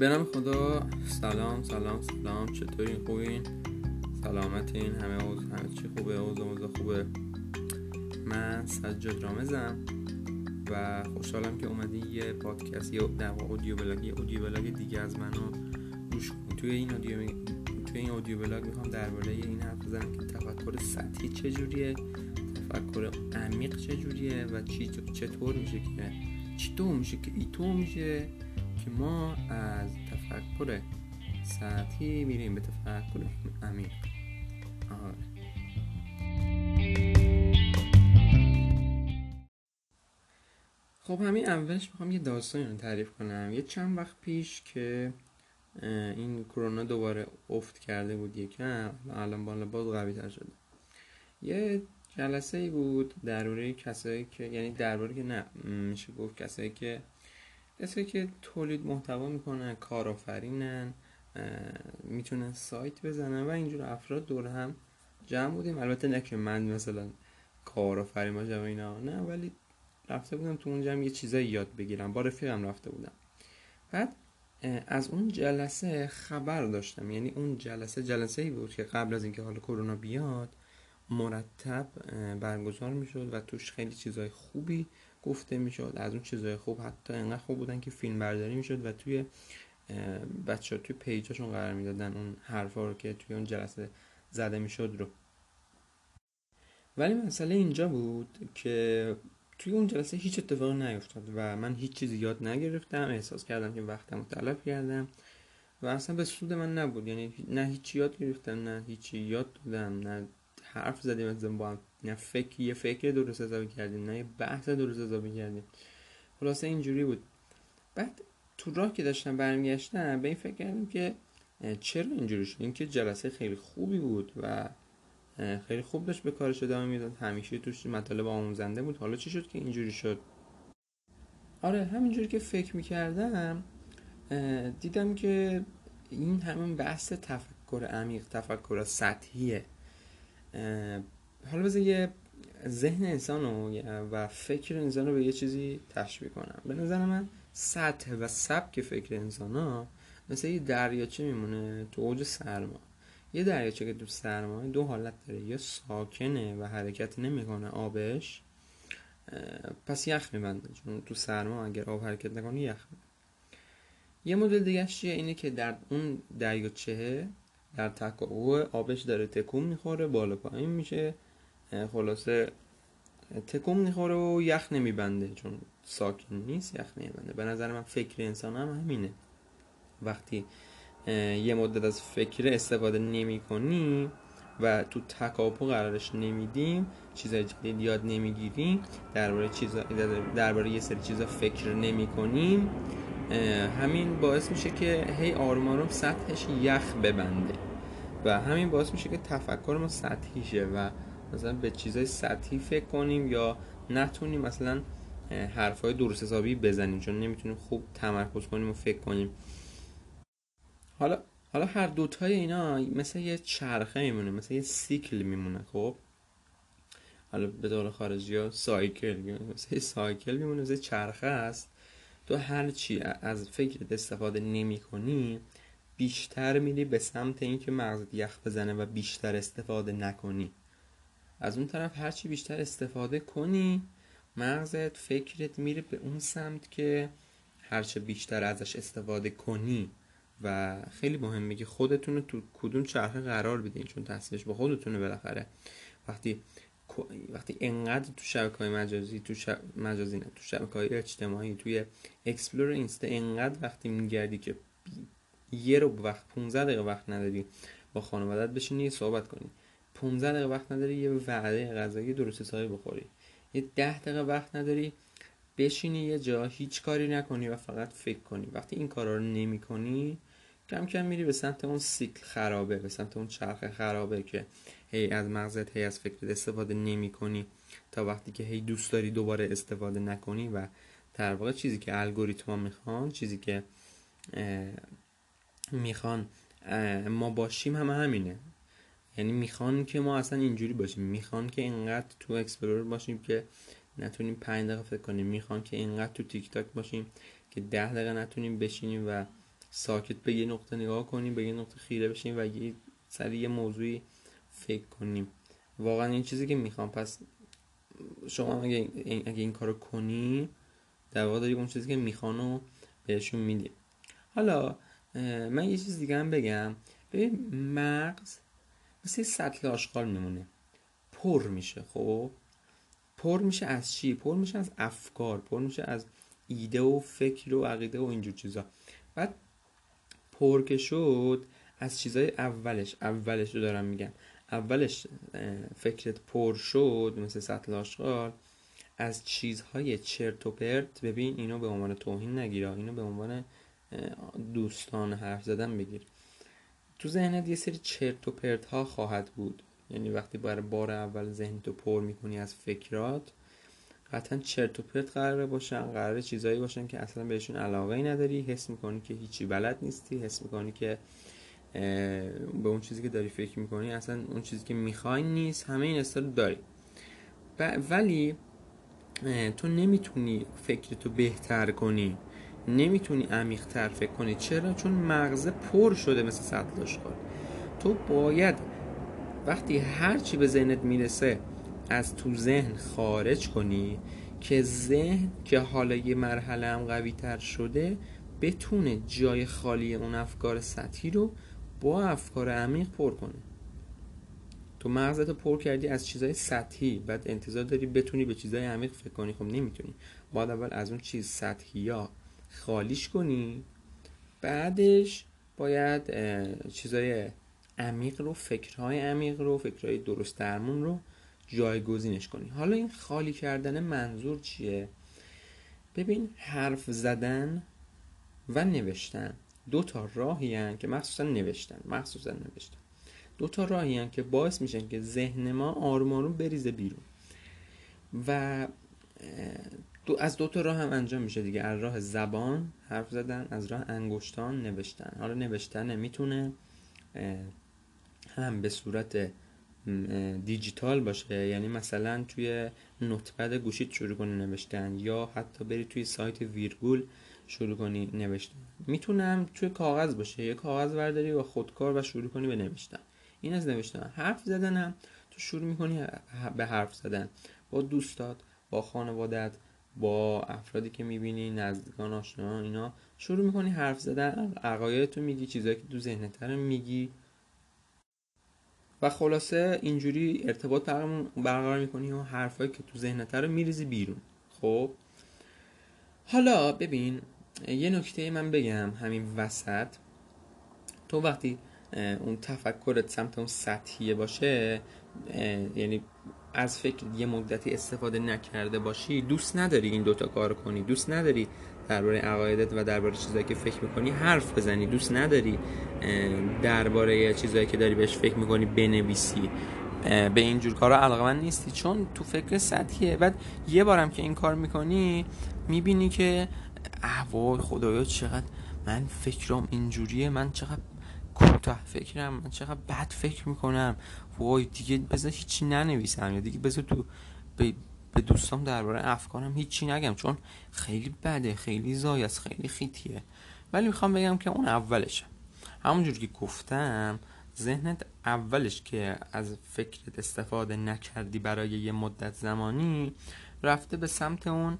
به نام خدا. سلام سلام سلام. چطورین؟ خوبین؟ سلامتین. همه اوضاع همه چی خوبه؟ اوضاع اوضاع خوبه؟ من سجاد رامزم و خوشحالم که اومدی یه پادکست یا در audio blog یه audio blog دیگه از منو گوش کنی. توی این audio توی این audio blog می‌خوام درباره این حرف بزنم که تفکر سطحی چجوریه تفکر عمیق چجوریه و چی چطور میشه که چطور میشه که ایتو میشه که ما از تفکر سطحی میریم به تفکر عمیق. آره. خب همین اولش می‌خوام یه داستانی رو تعریف کنم. یه چند وقت پیش که این کرونا دوباره افت کرده بود یکم الان بالا باز قوی تر شده. یه جلسه ای بود درباره کسایی که یعنی درباره که نه میشه گفت کسایی که کسایی که تولید محتوا می‌کنن کارآفرینن می‌تونن سایت بزنن و اینجور افراد دور هم جمع بودیم. البته نه که من مثلا کارآفرین باشم اینا نه ولی رفته بودم تو اونجا هم یه چیزایی یاد بگیرم. با رفیقم رفته بودم. بعد از اون جلسه خبر داشتم. یعنی اون جلسه جلسه ای بود که قبل از اینکه حالا کرونا بیاد مرتب برگزار می‌شد و توش خیلی چیزای خوبی گفته می‌شد از اون چیزای خوب حتی انقدر خوب بودن که فیلم برداری می‌شد و توی بچه ها توی پیجاشون قرار می‌دادن اون حرفا رو که توی اون جلسه زده می‌شد رو. ولی مسئله اینجا بود که توی اون جلسه هیچ اتفاقی نیفتاد و من هیچ چیزی یاد نگرفتم احساس کردم که وقتم تلف کردم و اصلا به سود من نبود. یعنی نه هیچی یاد گرفتم نه هیچی یاد دادم نه حرف زدیم از با هم نه فکر یه فکر درست حسابی کردیم نه یه بحث درست حسابی کردیم. خلاصه اینجوری بود. بعد تو راه که داشتم برمیگشتم به این فکر کردم که چرا اینجوری شد؟ اینکه جلسه خیلی خوبی بود و خیلی خوب داشت به کارش ادامه می‌داد. همیشه توش مطالب آموزنده بود. حالا چی شد که اینجوری شد؟ آره همینجوری که فکر می‌کردم دیدم که این همون بحث تفکر عمیق تفکر سطحیه. حالا بذار یه ذهن انسان و فکر انسان رو به یه چیزی تشبیه کنم. به نظر من سطح و سبک فکر انسان ها مثل یه دریاچه میمونه تو اوج سرما. یه دریاچه که تو سرما دو حالت داره یا ساکنه و حرکت نمی‌کنه آبش. پس یخ میبنده. چون تو سرما اگر آب حرکت نکنه یخ میبنده. یه مدل دیگه چیه؟ اینه که در اون دریاچه در تکاو آبش داره تکون می‌خوره بالا پایین میشه. خلاصه تکون می‌خوره و یخ نمیبنده چون ساکن نیست یخ نمیبنده. به نظر من فکر انسان هم همینه. وقتی یه مدت از فکر استفاده نمی کنی و تو تکاپو قرارش نمیدیم چیزای جدید یاد نمی‌گیریم درباره چیزا درباره یه سری چیزا فکر نمی کنیم همین باعث میشه که هی آروم آروم سطحش یخ ببنده. و همین باعث میشه که تفکر ما سطحی شه و مثلا به چیزای سطحی فکر کنیم یا نتونیم مثلا حرفای درست حسابی بزنیم چون نمی‌تونیم خوب تمرکز کنیم و فکر کنیم. حالا حالا هر دوتای اینا مثل یه چرخه میمونه مثل یه سیکل میمونه خب؟ حالا به دور خارجی ها سایکل مثل یه سایکل میمونه مثل چرخه است تو هر چی از فکرت استفاده نمی کنی بیشتر میری به سمت اینکه مغزت یخ بزنه و بیشتر استفاده نکنی. از اون طرف هرچی بیشتر استفاده کنی مغزت فکرت میره به اون سمت که هرچه بیشتر ازش استفاده کنی. و خیلی مهمه که خودتون رو تو کدوم چرخه قرار بدین چون تصمیمش با خودتونه بالاخره. وقتی وقتی انقدر تو شبکه های مجازی تو شب... مجازی نه تو شبکه های اجتماعی توی explore اینستا انقدر وقتی میگردی که یه رو وقت 15 دقیقه وقت نداری با خانوادت بشینی صحبت کنی. 15 دقیقه وقت نداری یه وعده غذایی درست حسابی بخوری. یه 10 دقیقه وقت نداری بشینی یه جا هیچ کاری نکنی و فقط فکر کنی. وقتی این کارا رو نمی کنی کم کم میری به سمت اون سیکل خرابه به سمت اون چرخ خرابه که هی از مغزت هی از فکرت استفاده نمی کنی تا وقتی که هی دوست داری دوباره استفاده نکنی و در واقع چیزی که الگوریتما می‌خوان چیزی که می‌خوان ما باشیم همه همینه. یعنی می‌خوان که ما اصلا اینجوری باشیم. می‌خوان که اینقدر تو explore باشیم که نتونیم پنج دقیقه فکر کنیم. می‌خوان که اینقدر تو تیک تاک باشیم که ده دقیقه نتونیم بشینیم و ساکت به یه نقطه نگاه کنیم به یه نقطه خیره بشیم و یه سر یه موضوعی فکر کنیم. واقعا این چیزی که می‌خوام پس شما اگه این, اگه این کارو کنی در واقع داری اون چیزی که میخوانو بهشون میدی. حالا من یه چیز دیگه هم بگم. ببین مغز مثل سطل آشغال میمونه. پر میشه خب؟ پر میشه از چی؟ پر میشه از افکار پر میشه از ایده و فکر و عقیده و اینجور چیزا. بعد پر که شد از چیزای اولش اولش رو دارم میگم. اولش فکرت پر شد مثل سطل آشغال از چیزهای چرت و پرت. ببین اینو به عنوان توهین نگیره اینو به عنوان دوستان حرف زدن بگیر. تو ذهنت یه سری چرت و پرت ها خواهد بود. یعنی وقتی برای بار اول ذهن تو پر می‌کنی از فکرات قطعا چرت و پرت قراره باشن قراره چیزایی باشن که اصلا بهشون علاقه نداری. حس می‌کنی که هیچی بلد نیستی حس می‌کنی که به اون چیزی که داری فکر می‌کنی اصلا اون چیزی که می‌خوای نیست همه این استر داری. ولی تو نمی‌تونی فکرتو بهتر کنی. نمی‌تونی عمیقتر فکر کنی. چرا؟ چون مغزه پر شده مثل سطل آشغال تو باید وقتی هر چی به ذهنت می‌رسه از تو ذهن خارج کنی که ذهن که حالا یه مرحله هم قوی تر شده بتونه جای خالی اون افکار سطحی رو با افکار عمیق پر کنه تو مغزت پر کردی از چیزای سطحی بعد انتظار داری بتونی به چیزای عمیق فکر کنی. خب نمی‌تونی. باید اول از اون چیز سطحی یا خالیش کنی. بعدش باید چیزای عمیق رو فکرهای عمیق رو فکرهای درست درمون رو جایگزینش کنی. حالا این خالی کردن منظور چیه؟ ببین حرف زدن و نوشتن دو تا راهی که مخصوصا نوشتن مخصوصا نوشتن. دو تا راهی که باعث میشن که ذهن ما آروم آروم بریزه بیرون. و دو از دو تا راه هم انجام میشه دیگه. از راه زبان حرف زدن از راه انگشتان نوشتن. حالا نوشتن می‌تونه هم به صورت دیجیتال باشه. یعنی مثلا توی نوتپد گوشیت شروع کنی نوشتن یا حتی بری توی سایت ویرگول شروع کنی نوشتن. می‌تونم توی کاغذ باشه. یه کاغذ برداری و خودکار و شروع کنی به نوشتن. این از نوشتن. حرف زدنم. تو شروع می‌کنی به حرف زدن. با دوستات با خانوادت با افرادی که می‌بینی نزدیکان آشنا اینا. شروع می‌کنی حرف زدن. عقایدتو میگی چیزایی که تو ذهنت میگی. و خلاصه اینجوری ارتباط برقرار می‌کنی و حرفایی که تو ذهنت رو میریزی بیرون. خب؟ حالا ببین یه نکته من بگم همین وسط. تو وقتی اون تفکرت سمت اون سطحیه باشه یعنی از فکر یه مدتی استفاده نکرده باشی دوست نداری این دوتا کار کنی. دوست نداری درباره عقایدت و درباره چیزایی که فکر می‌کنی حرف بزنی. دوست نداری درباره چیزایی که داری بهش فکر می‌کنی بنویسی. به اینجور کارا علاقه من نیستی چون تو فکر سطحیه. بعد یه بارم که این کار می‌کنی می‌بینی که احوای خدایا چقدر من فکرم اینجوریه من چقدر کوتاه فکرم من چقدر بد فکر می‌کنم. وای دیگه بذار هیچی ننویسم یا دیگه بذار تو به, دوستام درباره افکارم هیچی نگم چون خیلی بده خیلی زایست خیلی خیتیه. ولی می‌خوام بگم که اون اولشه. همونجور که گفتم ذهنت اولش که از فکرت استفاده نکردی برای یه مدت زمانی رفته به سمت اون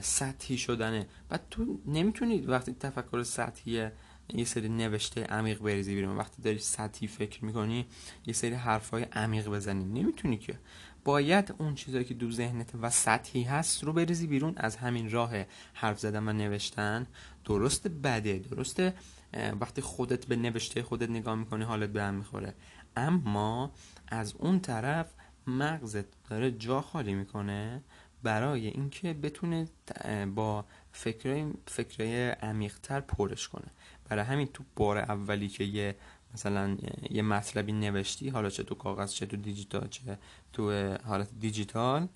سطحی شدنه. بعد تو نمی‌تونید وقتی تفکر سطحیه یه سری نوشته عمیق بریزی بیرون. وقتی داری سطحی فکر می‌کنی یه سری حرفای عمیق بزنی. نمی‌تونی که. باید اون چیزایی که دو ذهنت و سطحی هست رو بریزی بیرون. از همین راه حرف زدن و نوشتن. درست بده. درسته وقتی خودت به نوشته خودت نگاه می‌کنی حالت به هم می‌خوره. اما از اون طرف مغزت داره جا خالی می‌کنه. برای اینکه بتونه با فکرهای فکرهای عمیقتر پرش کنه. برای همین تو بار اولی که یه مثلا یه مطلبی نوشتی حالا چه تو کاغذ چه تو دیجیتال چه تو حالت دیجیتال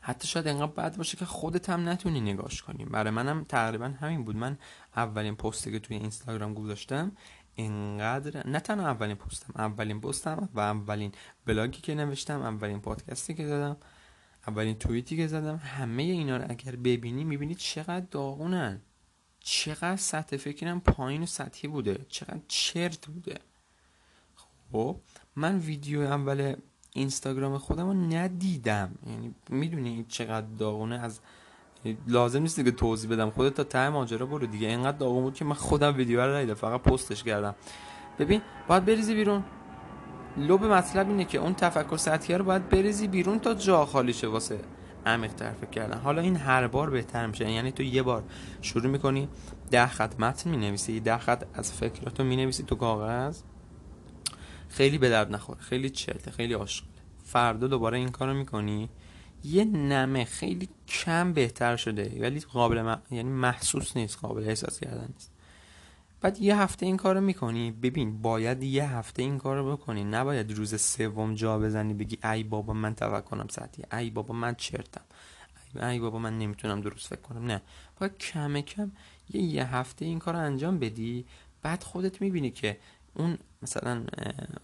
حتی شاید انقدر بد باشه که خودت هم نتونی نگاش کنی. برای منم تقریبا همین بود. من اولین پستی که توی اینستاگرام گذاشتم انقدر نه تنها اولین پستم اولین پستم و اولین بلاگی که نوشتم اولین پادکستی که زدم اولین توییتی که زدم همه اینا رو اگر ببینی می‌بینی چقدر داغونن. چقدر سطح فکرم پایین و سطحی بوده. چقدر چرت بوده. خب من ویدیو اول اینستاگرام خودم رو ندیدم. یعنی می‌دونی چقدر داغونه. از لازم نیست دیگه توضیح بدم. خودت تا ته ماجرا برو دیگه. اینقدر داغون بود که من خودم ویدیو رو ندیدم. فقط پستش کردم. ببین باید بریزی بیرون. لب مطلب اینه که اون تفکر سطحی رو باید بریزی بیرون تا جا خالی شه واسه عمیق فکر کردن. حالا این هر بار بهتر میشه. یعنی تو یه بار شروع می‌کنی ده خط متن می‌نویسی ده خط از فکراتو می‌نویسی تو کاغذ. خیلی به درد نخور خیلی چلته خیلی عاشقه فردا دوباره این کارو می‌کنی. یه نمه خیلی کم بهتر شده ولی قابل یعنی محسوس نیست قابل احساس کردن نیست. بعد یه هفته این کارو می‌کنی. ببین باید یه هفته این کارو بکنی. نباید روز سوم جا بزنی بگی ای بابا من توکلم سطحی ای بابا من چرتم. ای بابا من نمی‌تونم درست فکر کنم. نه. باید کم کم یه یه هفته این کار انجام بدی. بعد خودت می‌بینی که اون مثلا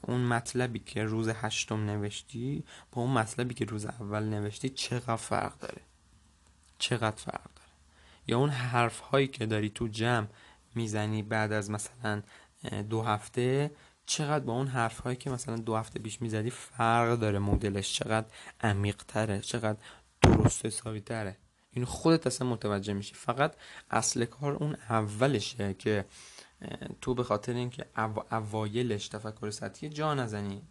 اون مطلبی که روز هشتم نوشتی با اون مطلبی که روز اول نوشتی چقدر فرق داره؟ چقدر فرق داره؟ یا اون حرف هایی که داری تو جمع می‌زنی بعد از مثلا دو هفته چقدر با اون حرف هایی که مثلا دو هفته پیش می‌زدی فرق داره مدلش؟ چقدر عمیق تره چقدر درست حسابی تره این خودت اصلا متوجه میشی. فقط اصل کار اون اولشه که تو به خاطر اینکه او... اوایلش تفکر سطحی جا نزنی.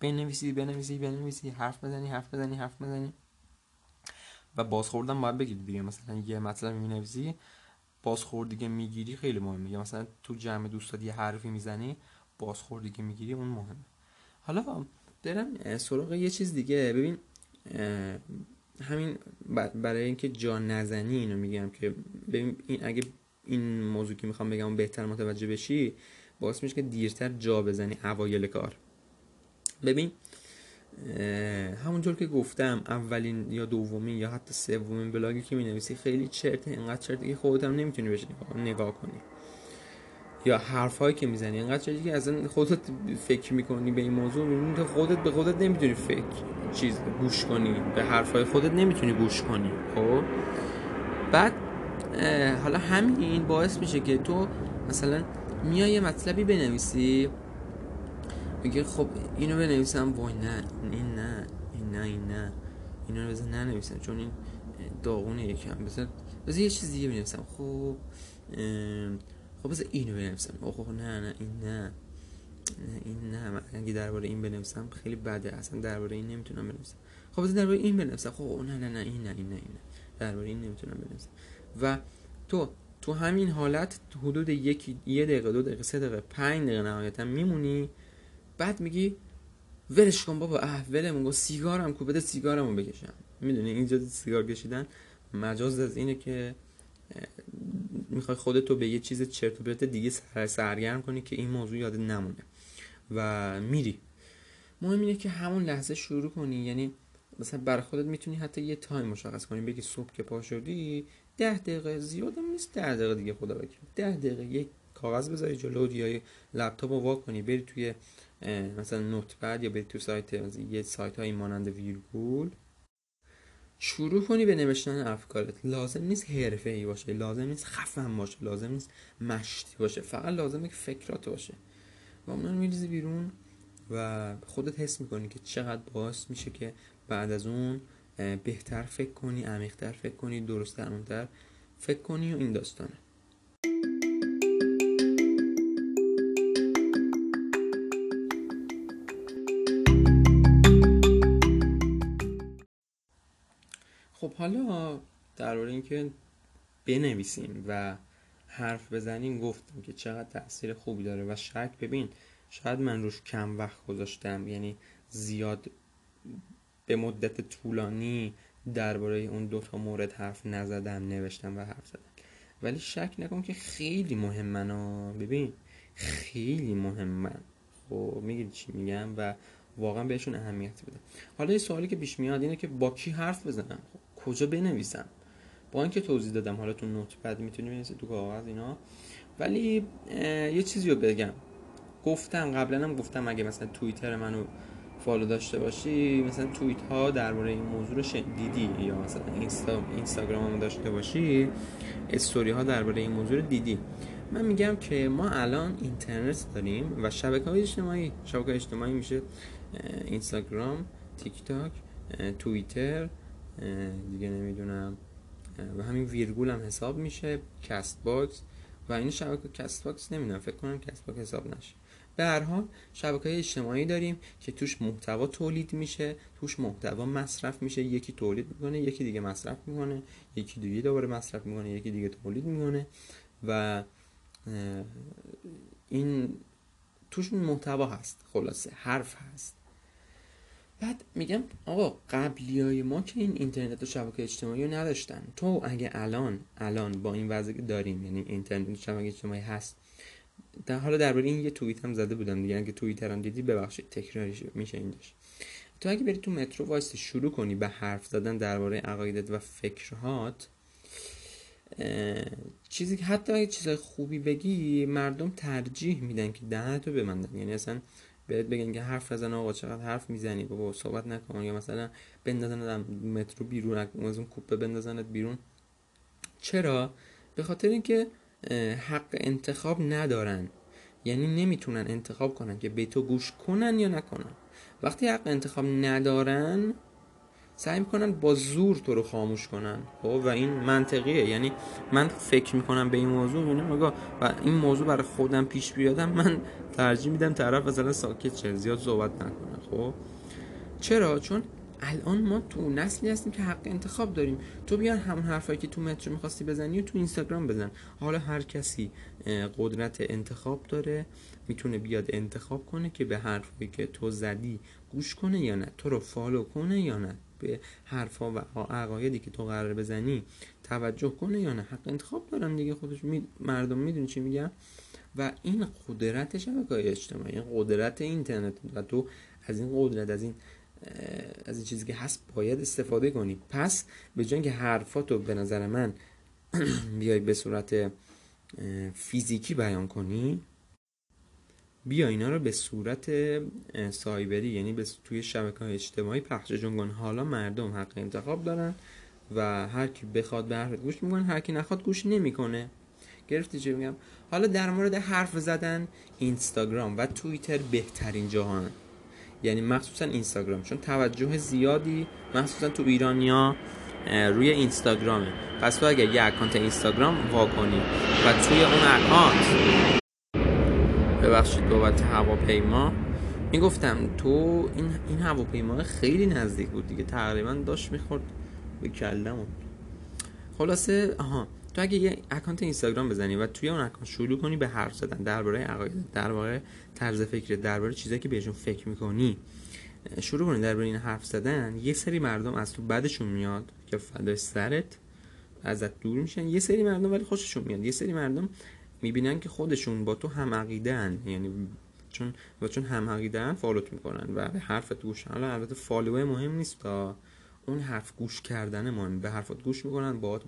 بنویسی بنویسی بنویسی حرف بزنی حرف بزنی حرف بزنی. و بازخوردن باید بگیری دیگه. مثلا یه مطلب می بازخوردی که می‌گیری خیلی مهمه. یا مثلا تو جمع دوستات یه حرفی می‌زنی بازخوردی که می‌گیری اون مهمه. حالا دارم سراغ یه چیز دیگه. ببین همین برای اینکه جا نزنی اینو میگم که ببین این اگه این موضوع که می‌خوام بگم بهتر متوجه بشی باعث میشه که دیرتر جا بزنی اوایل کار. ببین همونطور که گفتم اولین یا دومین یا حتی سومین بلاگی که می‌نویسی خیلی چرته اینقدر چرته که خودت هم نمی‌تونی بهش نگاه کنی. یا حرفایی که می‌زنی اینقدر چرته که اصلا خودت فکر می‌کنی به این موضوع می‌بینی خودت به خودت نمی‌تونی فکر چیز گوش کنی به حرفای خودت نمی‌تونی گوش کنی خب؟ بعد حالا همین باعث میشه که تو مثلا میای یه مطلبی بنویسی میگه خب اینو بنویسم. وای نه این نه این نه این نه. اینو رو بزن ننویسم چون این داغونه یکم. بزن بزن یه چیز دیگه بنویسم. خب خب بزن اینو بنویسم. خب نه نه این نه. این نه. من اگه درباره این بنویسم خیلی بده. اصلا درباره این نمی‌تونم بنویسم. خب بزن درباره این بنویسم. خب نه نه نه این نه این نه این نه. درباره این نمی‌تونم بنویسم. و تو تو همین حالت حدود یکی یه دقیقه دو دقیقه سه دقیقه پنج دقیقه نهایتا میمونی. بعد میگی ولش کن بابا. اه ولمون سیگارم کو؟ بده سیگارمو بکشم. می‌دونی اینجا سیگار کشیدن مجاز از اینه که می‌خوای خودتو به یه چیز چرت و پرت دیگه سرگرم کنی که این موضوع یاد نمونه. و میری. مهم اینه که همون لحظه شروع کنی. یعنی مثلا بر خودت می‌تونی حتی یه time مشخص کنی. بگی صبح که پا شدی ده دقیقه. زیادم نیست ده دقیقه دیگه خدا بکن ده دقیقه یک کاغذ بذاری جلو یا لپتاپ رو وا کنی بری توی مثلا Notepad یا بری تو سایت یه سایت های مانند ویرگول شروع کنی به نوشتن افکارت. لازم نیست حرفه ای باشه لازم نیست خفن باشه لازم نیست مشتی باشه. فقط لازمه که فکرات باشه. و اون میریزی بیرون و خودت حس می‌کنی که چقدر باعث میشه که بعد از اون بهتر فکر کنی عمیقتر فکر کنی درست درمونتر فکر کنی و این داستانه. خب حالا درباره اینکه بنویسیم و حرف بزنیم گفتم که چقدر تاثیر خوبی داره و شک ببین شاید من روش کم وقت گذاشتم یعنی زیاد به مدت طولانی درباره اون دوتا مورد حرف نزدم نوشتم و حرف زدم. ولی شک نکن که خیلی مهمن ها. ببین خیلی مهمن خب میگید چی میگم؟ و واقعا بهشون اهمیت بده حالا یه سوالی که پیش میاد اینه که با کی حرف بزنم؟ خب کجا بنویسم؟ با اینکه توضیح دادم حالا تو نوت پد می‌تونی بنویسی تو کاغذ اینا. ولی یه چیزی رو بگم. گفتم قبلا هم گفتم اگه مثلا توییتر منو فالو داشته باشی مثلا توییت ها درباره این موضوع رو دیدی؟ یا مثلا اینستا... اینستاگرام هم داشته باشی استوری ها درباره این موضوع رو دیدی. من میگم که ما الان اینترنت داریم و شبکه های اجتماعی شبکه اجتماعی میشه اینستاگرام تیک تاک توییتر دیگه نمی‌دونم. و همین ویرگول هم حساب میشه Castbox. و این شبکه Castbox نمی‌دونم فکر کنم Castbox حساب نشه. به هر حال شبکه اجتماعی داریم که توش محتوا تولید میشه توش محتوا مصرف میشه. یکی تولید می‌کنه یکی دیگه مصرف می‌کنه. یکی دیگه دوباره مصرف می‌کنه یکی دیگه تولید می‌کنه. و این توش محتوا هست. خلاصه حرف هست. بعد میگم آقا قبلی های ما که این اینترنت و شبکه اجتماعی رو نداشتن. تو اگه الان الان با این وضعی که داریم یعنی اینترنت و شبکه اجتماعی هست در حالا درباره این یه توییت هم زده بودم دیگه. اگه توییتر هم دیدی ببخشید تکراری میشه این داشت تو اگه بری تو مترو وایسی شروع کنی به حرف زدن درباره عقایدت و فکرهات چیزی که حتی اگه چیز خوبی بگی مردم ترجیح میدن که دهنتو ببندن. یعنی اصلا بهت بگن که حرف نزن آقا چقدر حرف می‌زنی؟ بابا صحبت نکن. یا مثلا بندازن مترو بیرون از اون کوپه بندازنت بیرون. چرا؟ به خاطر اینکه حق انتخاب ندارن. یعنی نمی‌تونن انتخاب کنن که به تو گوش کنن یا نکنن. وقتی حق انتخاب ندارن سعی می‌کنن با زور تو رو خاموش کنن. خب؟ و این منطقیه. یعنی من فکر می‌کنم به این موضوع یعنی و این موضوع برای خودم پیش بیادم من ترجیح میدم طرف مثلا ساکت چه زیاد صحبت نکنه. خب؟ چرا؟ چون الان ما تو نسلی هستیم که حق انتخاب داریم. تو بیان همون حرفایی که تو مترو می‌خواستی بزنی و تو اینستاگرام بزن. حالا هر کسی قدرت انتخاب داره می‌تونه بیاد انتخاب کنه که به حرفایی که تو زدی گوش کنه یا نه تو رو فالو کنه یا نه. به حرفا و عقایدی که تو قرار بزنی توجه کنه یا نه؟ حق انتخاب دارن دیگه خودش می... مردم می‌دونی چی میگم و این قدرت شبکه اجتماعی قدرت اینترنت و تو از این قدرت از این از این چیزی که هست باید استفاده کنی. پس به جای که حرفاتو به نظر من بیای به صورت فیزیکی بیان کنی بیا اینا رو به صورت سایبری یعنی به توی شبکه های اجتماعی پخششون کن حالا مردم حق انتخاب دارن و هر کی بخواد به حرف گوش می‌کنه هر کی نخواد گوش نمی‌کنه. گرفتی چه میگم؟ حالا در مورد حرف زدن اینستاگرام و توییتر بهترین جاهان یعنی مخصوصا اینستاگرام چون توجه زیادی مخصوصا تو ایرانیا روی اینستاگرامه. پس تو اگر یه اکانت اینستاگرام وا کنی و توی اون اکانت ببخشید بابت هواپیما. می‌گفتم تو این این هواپیما خیلی نزدیک بود دیگه. تقریبا داشت می‌خورد به کلمون خلاصه آها تو اگه یه اکانت اینستاگرام بزنی و توی اون اکانت شروع کنی به حرف زدن درباره عقاید درباره طرز فکر درباره چیزایی که بهشون فکر می‌کنی شروع کنی درباره این حرف زدن یه سری مردم از تو بعدشون میاد که فدای سرت ازت دور میشن. یه سری مردم ولی خوششون میاد. یه سری مردم می‌بینن که خودشون با تو هم عقیده یعنی چون و چون هم عقیده فالوت می‌کنن و به حرفت گوش حالا البته فالوه مهم نیست تا اون حرف گوش کردن مهم به حرفت گوش می‌کنن با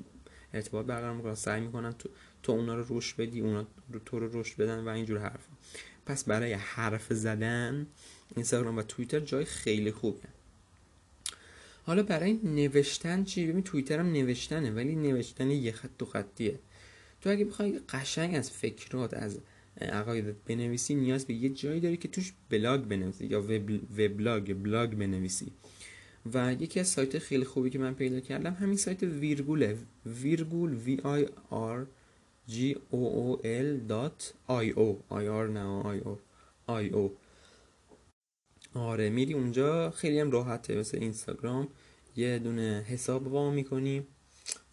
ارتباط برقرار می‌کنن سعی می‌کنن تو تو اونا رو رشد بدی اونا رو تو رو رشد بدن و اینجور حرف. پس برای حرف زدن اینستاگرام و توییتر جای خیلی خوبه حالا برای نوشتن چی؟ ببین توییتر هم نوشتنه ولی نوشتن یه خط دو خطیه. تو اگه بخوای قشنگ از فکرات از عقایدت بنویسی نیاز به یه جایی داری که توش بلاگ بنویسی یا وبلاگ بلاگ بنویسی. و یکی از سایت خیلی خوبی که من پیدا کردم همین سایت ویرگوله ویرگول V I R G O O L dot I O I R نه I O I O. آره میری اونجا خیلی هم راحته مثل اینستاگرام. یه دونه حساب وا می‌کنی.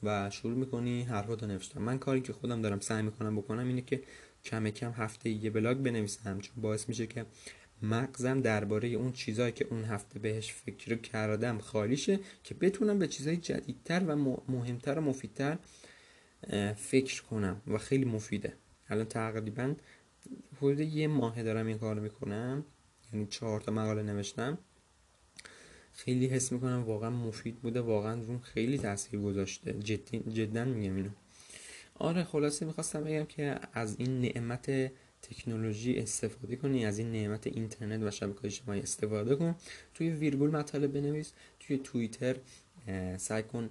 و شروع می‌کنی حرفاتو نوشتم من کاری که خودم دارم سعی می‌کنم بکنم اینه که کم کم هفته یه بلاگ بنویسم چون باعث میشه که مغزم درباره اون چیزایی که اون هفته بهش فکر کردم خالیشه که بتونم به چیزای جدیدتر و مهمتر و مفیدتر فکر کنم و خیلی مفیده. الان تقریبا حدود یه ماه دارم این کار می‌کنم یعنی چهار تا مقاله نوشتم. خیلی حس می‌کنم واقعا مفید بوده واقعا روم خیلی تاثیر گذاشته. جدا میگم اینو. آره خلاصه می‌خواستم بگم که از این نعمت تکنولوژی استفاده کنی از این نعمت اینترنت و شبکه اجتماعی استفاده کن. توی ویرگول مطالب بنویس توی توییتر سعی کن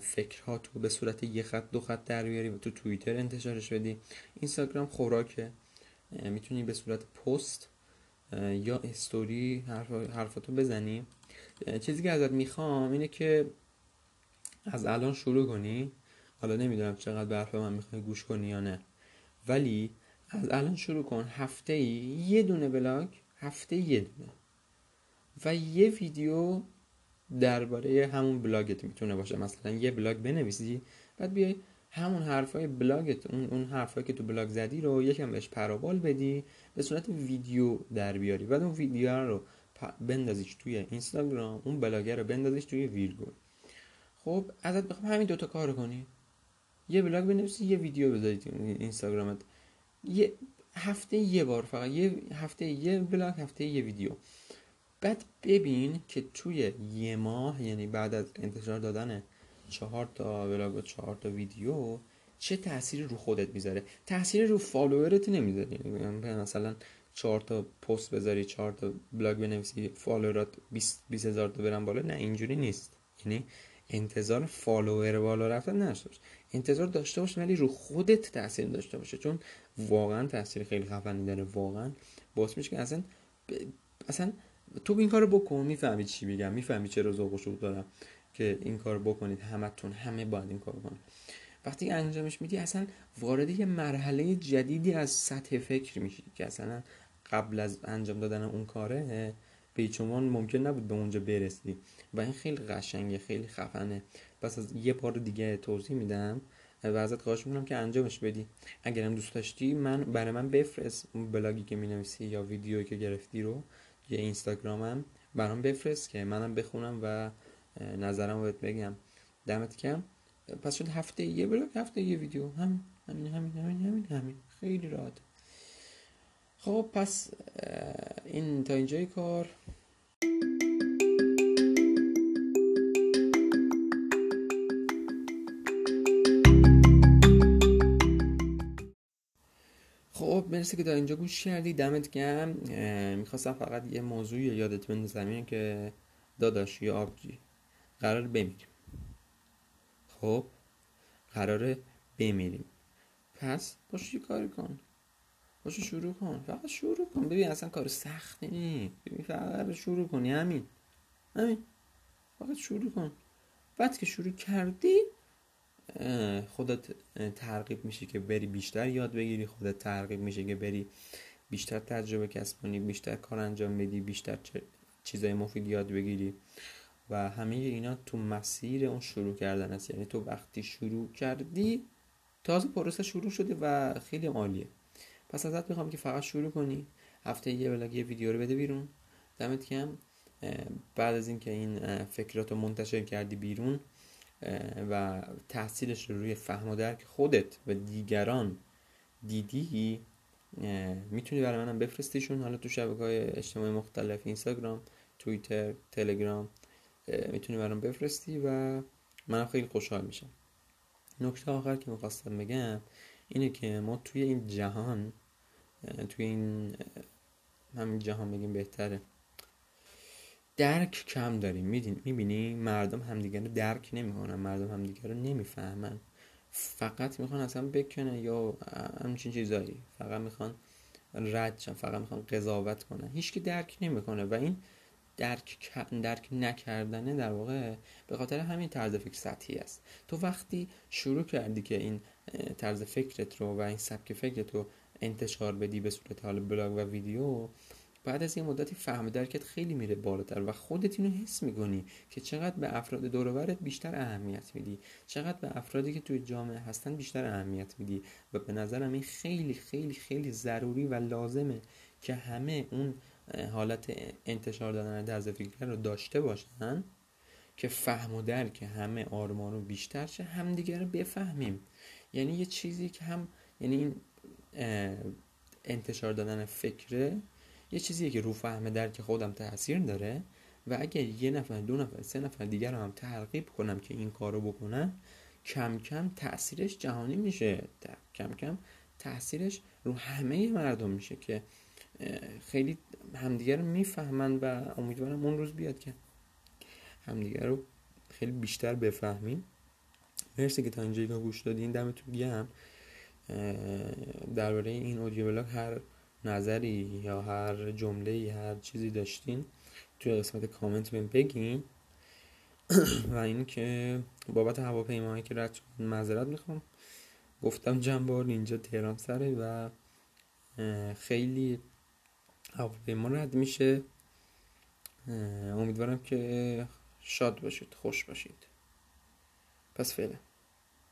فکرها تو به صورت یه خط دو خط در بیاری و تو توییتر انتشارش بدی. اینستاگرام خوراکه. می‌تونی به صورت پست یا استوری حرفاتو بزنی. چیزی که ازت می‌خوام اینه که از الان شروع کنی. حالا نمی‌دونم چقدر به من می‌خوای گوش کنی یا نه. ولی از الان شروع کن. هفته ای یه دونه بلاگ هفته یه دونه. و یه ویدیو درباره همون بلاگت می‌تونه باشه. مثلا یه بلاگ بنویسی بعد بیای همون حرفای بلاگت اون اون حرفایی که تو بلاگ زدی رو یکم بهش پر و بال بدی به صورت ویدیو در بیاری. بعد اون ویدیو رو بندازیش توی اینستاگرام اون بلاگر رو بندازیش توی ویرگول خب ازت بخوام همین دوتا کار کنی. یه بلاگ بنویسی یه ویدیو بذاری تو اینستاگرامت. یه هفته یه بار فقط یه هفته یه بلاگ هفته یه ویدیو. بعد ببین که توی یه ماه یعنی بعد از انتشار دادن چهار تا بلاگ و چهار تا ویدیو چه تأثیری رو خودت می‌ذاره؟ تأثیری رو follower ت نمی‌ذاره یعنی مثلا چهار تا پست بذاری چهار تا بلاگ بنویسی follower ات 20 هزار تا برن بالا نه اینجوری نیست. یعنی انتظار follower بالا رفتن باش. انتظار داشته باش ولی رو خودت تاثیر داشته باشه. چون واقعا تاثیر خیلی خفنی داره واقعا. باعث میشه که اصلا ب... اصلا تو این کارو بکن می‌فهمی چی میگم می‌فهمی چرا ذوق و شوق دارم که این کار بکنید. همتون همه باید این کار کنید. وقتی انجامش میدی اصلا وارد یه مرحله جدیدی از سطح فکر میشی که اصلا قبل از انجام دادن اون کاره پیچمان ممکن نبود به اونجا برسی. و این خیلی قشنگه خیلی خفنه. پس از یه بار دیگه توضیح میدم و ازت خواهش می‌کنم که انجامش بدی. اگرم دوست داشتی من برای من بفرست بلاگی که می‌نویسی یا ویدیویی که گرفتی رو یا اینستاگرامم. برام بفرست که منم بخونم و نظرم بهت بگم. دمت کم پس شد هفته یه بلاگ هفته یه ویدیو. همین همین همین همین همین همین. خیلی راحت خب پس این تا اینجای کار. خب مرسی که تا اینجا گوش کردی. دمت گرم. می‌خواستم فقط یه موضوع یادت بندازم. که داداش یا آبجی قرار بمیریم. خب قراره بمیریم. پس باشه کاری کن؟ باشه شروع کن. فقط شروع کن. ببین اصلا کار سختی نیست. ببین فقط شروع کنی. همین. همین. فقط شروع کن. بعد که شروع کردی خودت ترغیب میشه که بری بیشتر یاد بگیری. خودت ترغیب میشه که بری بیشتر تجربه کسب کنی بیشتر کار انجام بدی بیشتر چیزای مفید یاد بگیری. و همه اینا تو مسیر اون شروع کردن است. یعنی تو وقتی شروع کردی تازه پروسه شروع شده و خیلی عالیه. پس ازت می‌خوام که فقط شروع کنی هفته یه بلاگ یه ویدیو رو بده بیرون. دمت کم بعد از اینکه این فکرات رو منتشر کردی بیرون و تحصیلش رو روی فهم و درک خودت و دیگران دیدی می‌تونی برای منم بفرستیشون. حالا تو شبکه های اجتماعی مختلف اینستاگرام توییتر تلگرام می‌تونی برام بفرستی و منم خیلی خوشحال میشم. نکته آخر که می‌خواستم بگم اینه که ما توی این جهان توی این همین جهان بگیم بهتره درک کم داریم. می‌بینی مردم همدیگه رو درک نمی‌کنن مردم همدیگه رو نمی‌فهمن. فقط می‌خوان اصلا بکنن یا همچین چیزایی. فقط می‌خوان رد فقط می‌خوان قضاوت کنن. هیچکی درک نمی‌کنه و این درک درک نکردنه در واقع به خاطر همین طرز فکر سطحی است. تو وقتی شروع کردی که این طرز فکرت رو و این سبک فکرت رو انتشار بدی به صورت حال بلاگ و ویدیو بعد از یه مدتی فهم درکت خیلی میره بالاتر و خودت اینو حس می‌کنی که چقدر به افراد دورورت بیشتر اهمیت میدی. چقدر به افرادی که توی جامعه هستن بیشتر اهمیت میدی. و به نظرم این خیلی خیلی خیلی ضروری و لازمه که همه اون حالت انتشار دادن درز فکر رو داشته باشن که فهم و درک همه آرمان رو بیشتر شه همدیگه رو بفهمیم. یعنی یه چیزی که هم یعنی این انتشار دادن فکره یه چیزیه که رو فهم درک خودم تاثیر داره و اگر یه نفر دو نفر سه نفر دیگر رو هم ترغیب کنم که این کارو بکنن کم کم تاثیرش جهانی میشه. کم کم تاثیرش رو همه مردم میشه که خیلی همدیگه رو می‌فهمن و امیدوارم اون روز بیاد که همدیگه رو خیلی بیشتر بفهمیم. مرسی که تا اینجا گوش دادین. دمتون گرم. درباره این اودیو بلاگ هر نظری یا هر جمله هر چیزی داشتین توی قسمت کامنت بهم بگیم و اینکه بابت هواپیماهایی که رد شد معذرت می‌خوام. گفتم جنبار اینجا تهران سره و خیلی هواپیما رد میشه. امیدوارم که شاد باشید خوش باشید. پس فعلا